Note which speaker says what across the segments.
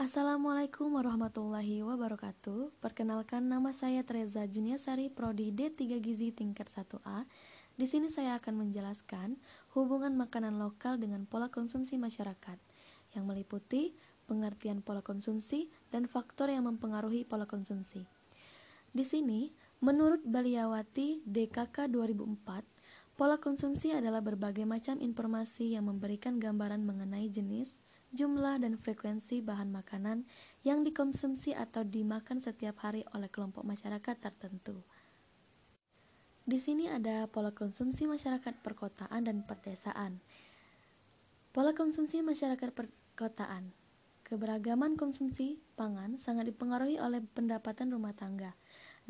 Speaker 1: Assalamualaikum warahmatullahi wabarakatuh. Perkenalkan nama saya Teresa Juniasari Prodi D3 Gizi tingkat 1A. Di sini saya akan menjelaskan hubungan makanan lokal dengan pola konsumsi masyarakat yang meliputi pengertian pola konsumsi dan faktor yang mempengaruhi pola konsumsi. Di sini, menurut Baliawati DKK 2004, pola konsumsi adalah berbagai macam informasi yang memberikan gambaran mengenai jenis, jumlah dan frekuensi bahan makanan yang dikonsumsi atau dimakan setiap hari oleh kelompok masyarakat tertentu. Di sini ada pola konsumsi masyarakat perkotaan dan perdesaan. Pola konsumsi masyarakat perkotaan. Keberagaman konsumsi pangan sangat dipengaruhi oleh pendapatan rumah tangga.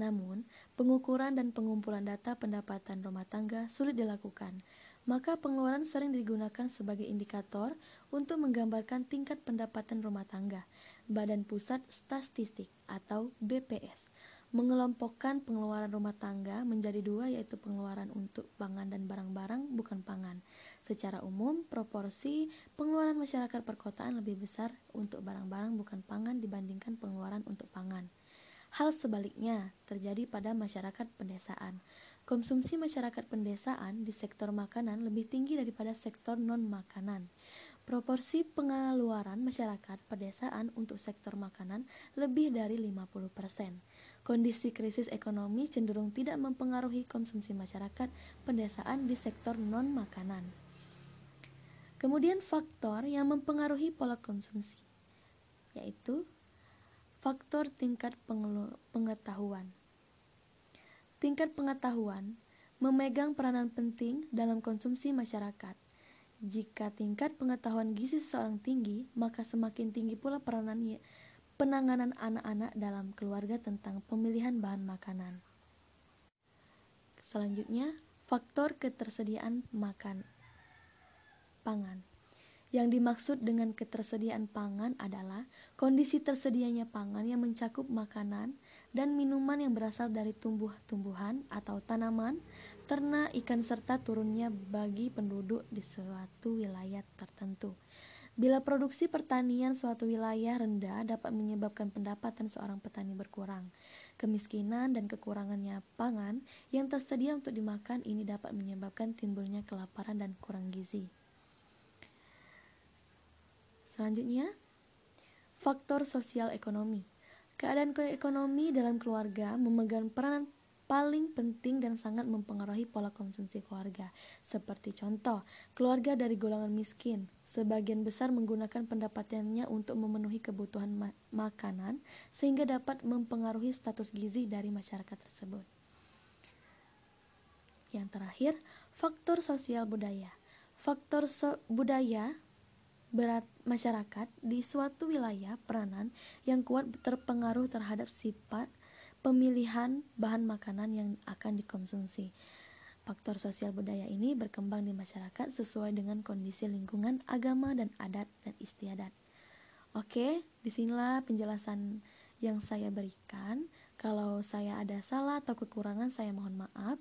Speaker 1: Namun, pengukuran dan pengumpulan data pendapatan rumah tangga sulit dilakukan maka pengeluaran sering digunakan sebagai indikator untuk menggambarkan tingkat pendapatan rumah tangga. Badan Pusat Statistik atau BPS mengelompokkan pengeluaran rumah tangga menjadi dua yaitu pengeluaran untuk pangan dan barang-barang bukan pangan. Secara umum, proporsi pengeluaran masyarakat perkotaan lebih besar untuk barang-barang bukan pangan dibandingkan pengeluaran untuk pangan. Hal sebaliknya terjadi pada masyarakat pedesaan. Konsumsi masyarakat pendesaan di sektor makanan lebih tinggi daripada sektor non-makanan. Proporsi pengeluaran masyarakat pedesaan untuk sektor makanan lebih dari 50%. Kondisi krisis ekonomi cenderung tidak mempengaruhi konsumsi masyarakat pedesaan di sektor non-makanan. Kemudian faktor yang mempengaruhi pola konsumsi yaitu faktor tingkat pengetahuan. Tingkat pengetahuan memegang peranan penting dalam konsumsi masyarakat. Jika tingkat pengetahuan gizi seseorang tinggi, maka semakin tinggi pula peranan penanganan anak-anak dalam keluarga tentang pemilihan bahan makanan. Selanjutnya, faktor ketersediaan makan pangan. Yang dimaksud dengan ketersediaan pangan adalah kondisi tersedianya pangan yang mencakup makanan dan minuman yang berasal dari tumbuh-tumbuhan atau tanaman, ternak, ikan serta turunnya bagi penduduk di suatu wilayah tertentu. Bila produksi pertanian suatu wilayah rendah dapat menyebabkan pendapatan seorang petani berkurang. Kemiskinan dan kekurangannya pangan yang tersedia untuk dimakan ini dapat menyebabkan timbulnya kelaparan dan kurang gizi. Selanjutnya, faktor sosial ekonomi. Keadaan ekonomi dalam keluarga memegang peranan paling penting dan sangat mempengaruhi pola konsumsi keluarga. Seperti contoh, keluarga dari golongan miskin, sebagian besar menggunakan pendapatannya untuk memenuhi kebutuhan ma makanan sehingga dapat mempengaruhi status gizi dari masyarakat tersebut. Yang terakhir, faktor sosial budaya. Faktor so budaya berat masyarakat di suatu wilayah peranan yang kuat terpengaruh terhadap sifat pemilihan bahan makanan yang akan dikonsumsi. Faktor sosial budaya ini berkembang di masyarakat sesuai dengan kondisi lingkungan, agama, dan adat dan istiadat. Oke, di sinilah penjelasan yang saya berikan. Kalau saya ada salah atau kekurangan, saya mohon maaf.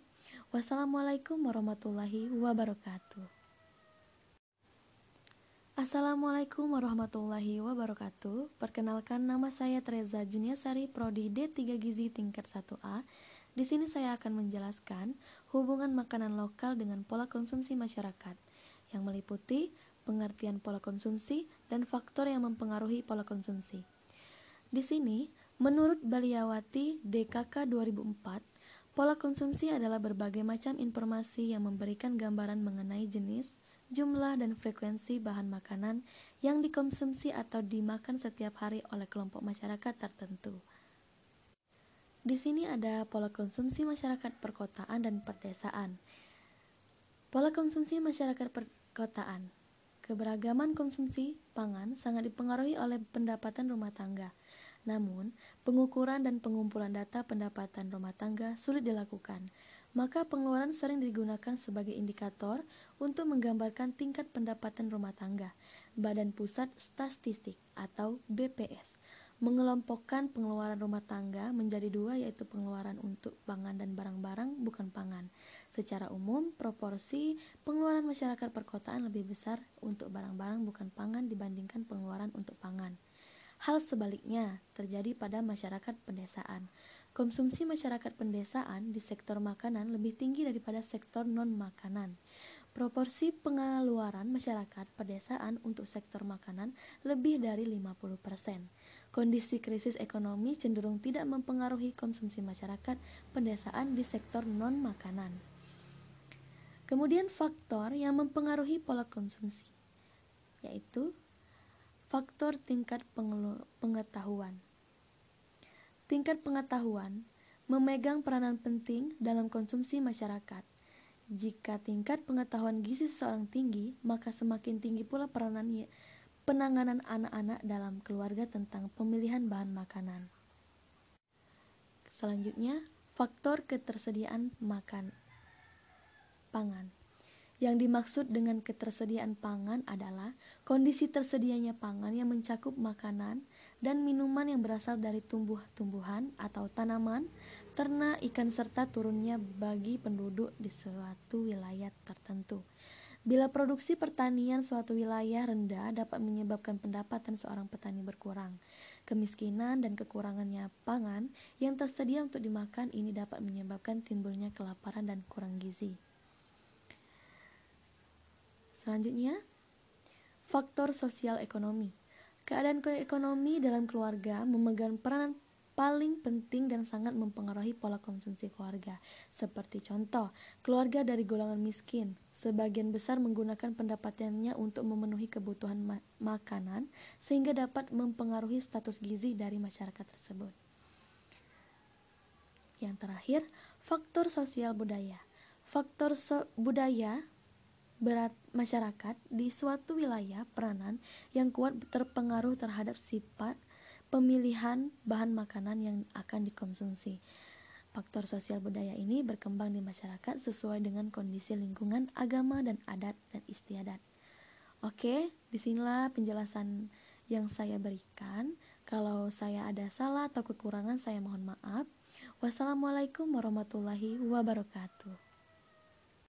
Speaker 1: Wassalamualaikum warahmatullahi wabarakatuh. Assalamualaikum warahmatullahi wabarakatuh. Perkenalkan nama saya Teresa Juniasari Prodi D3 Gizi tingkat 1A. Di sini saya akan menjelaskan hubungan makanan lokal dengan pola konsumsi masyarakat yang meliputi pengertian pola konsumsi dan faktor yang mempengaruhi pola konsumsi. Di sini, menurut Baliawati DKK 2004, pola konsumsi adalah berbagai macam informasi yang memberikan gambaran mengenai jenis, jumlah dan frekuensi bahan makanan yang dikonsumsi atau dimakan setiap hari oleh kelompok masyarakat tertentu. Di sini ada pola konsumsi masyarakat perkotaan dan perdesaan. Pola konsumsi masyarakat perkotaan. Keberagaman konsumsi pangan sangat dipengaruhi oleh pendapatan rumah tangga. Namun, pengukuran dan pengumpulan data pendapatan rumah tangga sulit dilakukan maka pengeluaran sering digunakan sebagai indikator untuk menggambarkan tingkat pendapatan rumah tangga. Badan Pusat Statistik atau BPS mengelompokkan pengeluaran rumah tangga menjadi dua yaitu pengeluaran untuk pangan dan barang-barang bukan pangan. Secara umum, proporsi pengeluaran masyarakat perkotaan lebih besar untuk barang-barang bukan pangan dibandingkan pengeluaran untuk pangan. Hal sebaliknya terjadi pada masyarakat pedesaan. Konsumsi masyarakat pedesaan di sektor makanan lebih tinggi daripada sektor non-makanan. Proporsi pengeluaran masyarakat pedesaan untuk sektor makanan lebih dari 50%. Kondisi krisis ekonomi cenderung tidak mempengaruhi konsumsi masyarakat pedesaan di sektor non-makanan. Kemudian faktor yang mempengaruhi pola konsumsi yaitu faktor tingkat pengetahuan. Tingkat pengetahuan memegang peranan penting dalam konsumsi masyarakat. Jika tingkat pengetahuan gizi seseorang tinggi, maka semakin tinggi pula peranan penanganan anak-anak dalam keluarga tentang pemilihan bahan makanan. Selanjutnya, faktor ketersediaan makan pangan. Yang dimaksud dengan ketersediaan pangan adalah kondisi tersedianya pangan yang mencakup makanan dan minuman yang berasal dari tumbuh-tumbuhan atau tanaman, ternak, ikan serta turunnya bagi penduduk di suatu wilayah tertentu. Bila produksi pertanian suatu wilayah rendah dapat menyebabkan pendapatan seorang petani berkurang. Kemiskinan dan kekurangannya pangan yang tersedia untuk dimakan ini dapat menyebabkan timbulnya kelaparan dan kurang gizi. Selanjutnya, faktor sosial ekonomi. Keadaan ekonomi dalam keluarga memegang peranan paling penting dan sangat mempengaruhi pola konsumsi keluarga. Seperti contoh, keluarga dari golongan miskin, sebagian besar menggunakan pendapatannya untuk memenuhi kebutuhan ma makanan sehingga dapat mempengaruhi status gizi dari masyarakat tersebut. Yang terakhir, faktor sosial budaya. Faktor so budaya berat masyarakat di suatu wilayah peranan yang kuat terpengaruh terhadap sifat pemilihan bahan makanan yang akan dikonsumsi. Faktor sosial budaya ini berkembang di masyarakat sesuai dengan kondisi lingkungan, agama, dan adat dan istiadat. Oke, di sinilah penjelasan yang saya berikan. Kalau saya ada salah atau kekurangan, saya mohon maaf. Wassalamualaikum warahmatullahi wabarakatuh.